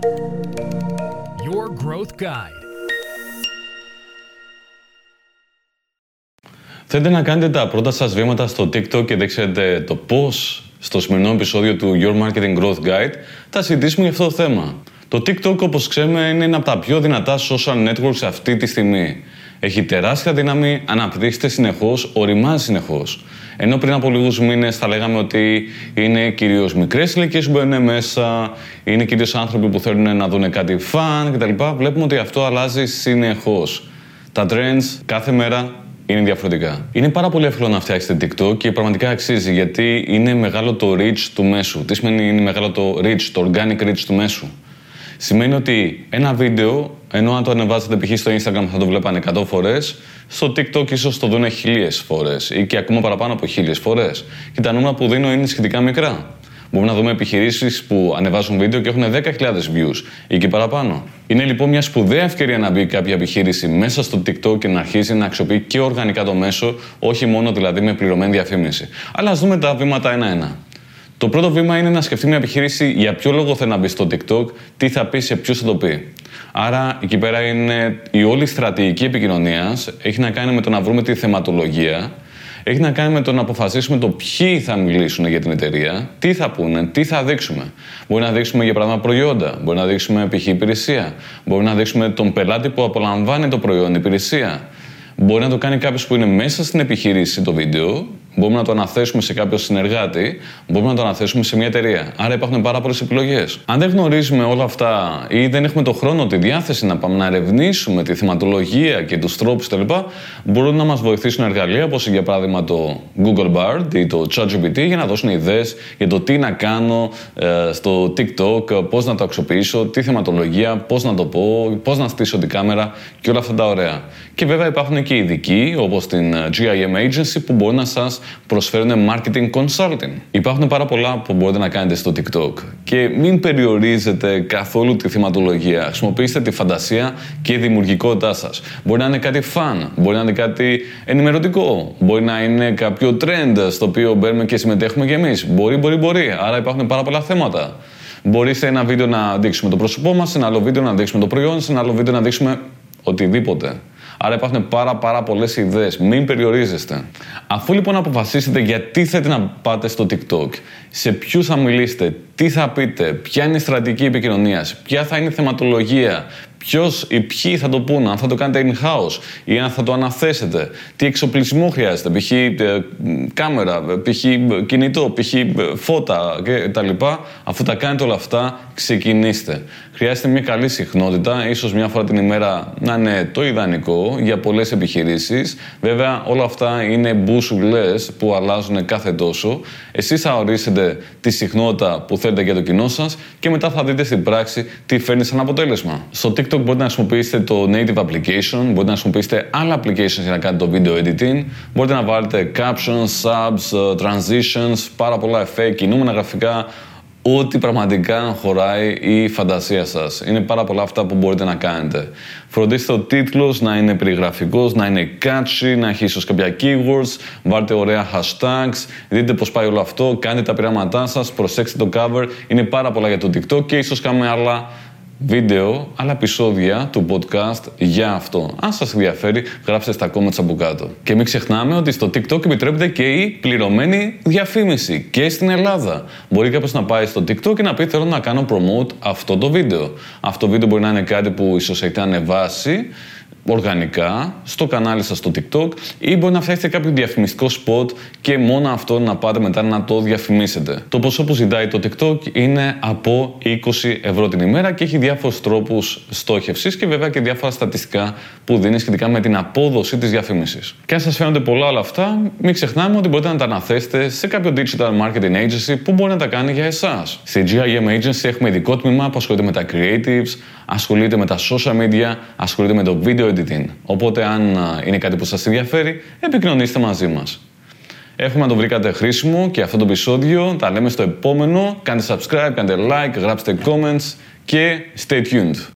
Your Growth Guide. Θέλετε να κάνετε τα πρώτα σας βήματα στο TikTok και δεν ξέρετε το πώς στο σημερινό επεισόδιο του Your Marketing Growth Guide θα συζητήσουμε για αυτό το θέμα. Το TikTok όπως ξέρουμε είναι ένα από τα πιο δυνατά social networks αυτή τη στιγμή. Έχει τεράστια δύναμη, αναπτύσσεται συνεχώς, οριμάζει συνεχώς. Ενώ πριν από λίγους μήνες θα λέγαμε ότι είναι κυρίως μικρές ηλικίες που μπαίνουν μέσα, είναι κυρίως άνθρωποι που θέλουν να δουν κάτι φαν κτλ. Βλέπουμε ότι αυτό αλλάζει συνεχώς. Τα trends κάθε μέρα είναι διαφορετικά. Είναι πάρα πολύ εύκολο να φτιάξετε TikTok και πραγματικά αξίζει γιατί είναι μεγάλο το reach του μέσου. Τι σημαίνει είναι μεγάλο το reach, το organic reach του μέσου; Σημαίνει ότι ένα βίντεο, ενώ αν το ανεβάζετε π.χ. στο Instagram θα το βλέπανε 100 φορές, στο TikTok ίσως το δουν χίλιες φορές ή και ακόμα παραπάνω από χίλιες φορές. Και τα νούμερα που δίνω είναι σχετικά μικρά. Μπορούμε να δούμε επιχειρήσεις που ανεβάζουν βίντεο και έχουν 10.000 views ή και παραπάνω. Είναι λοιπόν μια σπουδαία ευκαιρία να μπει κάποια επιχείρηση μέσα στο TikTok και να αρχίσει να αξιοποιεί και οργανικά το μέσο, όχι μόνο δηλαδή με πληρωμένη διαφήμιση. Αλλά ας δούμε τα βήματα ένα-ένα. Το πρώτο βήμα είναι να σκεφτεί μια επιχείρηση για ποιο λόγο θέλει να μπει στο TikTok, τι θα πει, σε ποιου θα το πει. Άρα εκεί πέρα είναι η όλη στρατηγική επικοινωνίας έχει να κάνει με το να βρούμε τη θεματολογία, έχει να κάνει με το να αποφασίσουμε το ποιοι θα μιλήσουν για την εταιρεία, τι θα πούνε, τι θα δείξουμε. Μπορεί να δείξουμε για παράδειγμα προϊόντα, μπορεί να δείξουμε π.χ. υπηρεσία, μπορεί να δείξουμε τον πελάτη που απολαμβάνει το προϊόν, υπηρεσία. Μπορεί να το κάνει κάποιος που είναι μέσα στην επιχείρηση το βίντεο Μπορούμε να το αναθέσουμε σε κάποιο συνεργάτη, μπορούμε να το αναθέσουμε σε μια εταιρεία. Άρα υπάρχουν πάρα πολλές επιλογές. Αν δεν γνωρίζουμε όλα αυτά ή δεν έχουμε το χρόνο, τη διάθεση να πάμε να ερευνήσουμε τη θεματολογία και τους τρόπους κτλ., μπορούν να μας βοηθήσουν εργαλεία όπως για παράδειγμα το Google Bard ή το ChatGPT για να δώσουν ιδέες για το τι να κάνω ε, στο TikTok, πώς να το αξιοποιήσω, τι θεματολογία, πώς να το πω, πώς να στήσω την κάμερα και όλα αυτά τα ωραία. Και βέβαια υπάρχουν και ειδικοί όπως την GIM Agency που μπορεί να σας προσφέρουν marketing consulting. Υπάρχουν πάρα πολλά που μπορείτε να κάνετε στο TikTok και μην περιορίζετε καθόλου τη θυματολογία. Χρησιμοποιήστε τη φαντασία και η δημιουργικότητά σας. Μπορεί να είναι κάτι fun, μπορεί να είναι κάτι ενημερωτικό, μπορεί να είναι κάποιο trend στο οποίο μπαίνουμε και συμμετέχουμε κι εμείς. Μπορεί, μπορεί, μπορεί. Άρα υπάρχουν πάρα πολλά θέματα. Μπορεί σε ένα βίντεο να δείξουμε το πρόσωπό μας, σε ένα άλλο βίντεο να δείξουμε το προϊόν, σε ένα άλλο βίντεο να δείξουμε οτιδήποτε. Άρα υπάρχουν πάρα, πάρα πολλές ιδέες. Μην περιορίζεστε. Αφού λοιπόν αποφασίσετε γιατί θέλετε να πάτε στο TikTok, σε ποιους θα μιλήσετε, τι θα πείτε, ποια είναι η στρατηγική επικοινωνίας, ποια θα είναι η θεματολογία, Ποιος ή ποιοι θα το πούνε, αν θα το κάνετε in-house ή αν θα το αναθέσετε, τι εξοπλισμό χρειάζεται, π.χ. Ε, κάμερα, π.χ. κινητό, π.χ. φώτα κτλ. Αφού τα κάνετε όλα αυτά, ξεκινήστε. Χρειάζεται μια καλή συχνότητα, ίσως μια φορά την ημέρα να είναι το ιδανικό για πολλές επιχειρήσεις. Βέβαια, όλα αυτά είναι μπούσουλε που αλλάζουν κάθε τόσο. Εσείς θα ορίσετε τη συχνότητα που θέλετε για το κοινό σας και μετά θα δείτε στην πράξη τι φέρνει σαν αποτέλεσμα. Στο TikTok μπορείτε να χρησιμοποιήσετε το native application, μπορείτε να χρησιμοποιήσετε άλλα applications για να κάνετε το video editing, μπορείτε να βάλετε captions, subs, ε, transitions, πάρα πολλά effect, κινούμενα γραφικά, ό,τι πραγματικά χωράει η φαντασία σας. Είναι πάρα πολλά αυτά που μπορείτε να κάνετε. Φροντίστε ο τίτλος να είναι περιγραφικός, να είναι catchy, να έχει ίσως κάποια keywords, βάλτε ωραία hashtags, δείτε πώς πάει όλο αυτό, κάντε τα πειράματά σας, προσέξτε το cover. Είναι πάρα πολλά για το TikTok και ίσως κάνουμε άλλα βίντεο, άλλα επεισόδια του podcast για αυτό. Αν σας ενδιαφέρει, γράψτε στα comments από κάτω. Και μην ξεχνάμε ότι στο TikTok επιτρέπεται και η πληρωμένη διαφήμιση και στην Ελλάδα. Μπορεί κάποιος να πάει στο TikTok και να πει θέλω να κάνω promote αυτό το βίντεο. Αυτό το βίντεο μπορεί να είναι κάτι που ίσως έχετε ανεβάσει οργανικά στο κανάλι σας στο TikTok ή μπορεί να φτιάξετε κάποιο διαφημιστικό spot και μόνο αυτό να πάτε μετά να το διαφημίσετε. Το ποσό που ζητάει το TikTok είναι από 20 ευρώ την ημέρα και έχει διάφορους τρόπους στόχευσης και βέβαια και διάφορα στατιστικά που δίνει σχετικά με την απόδοση της διαφήμισης. Και αν σας φαίνονται πολλά όλα αυτά, μην ξεχνάμε ότι μπορείτε να τα αναθέσετε σε κάποιο digital marketing agency που μπορεί να τα κάνει για εσάς. Στη GIM Agency έχουμε ειδικό τμήμα που ασχολείται με τα creatives, ασχολείται με τα social media, ασχολείται με το video editing. Οπότε, αν είναι κάτι που σας ενδιαφέρει, επικοινωνήστε μαζί μας. Έχουμε να το βρήκατε χρήσιμο και αυτό το επεισόδιο. Τα λέμε στο επόμενο. Κάντε subscribe, κάντε like, γράψτε comments και stay tuned.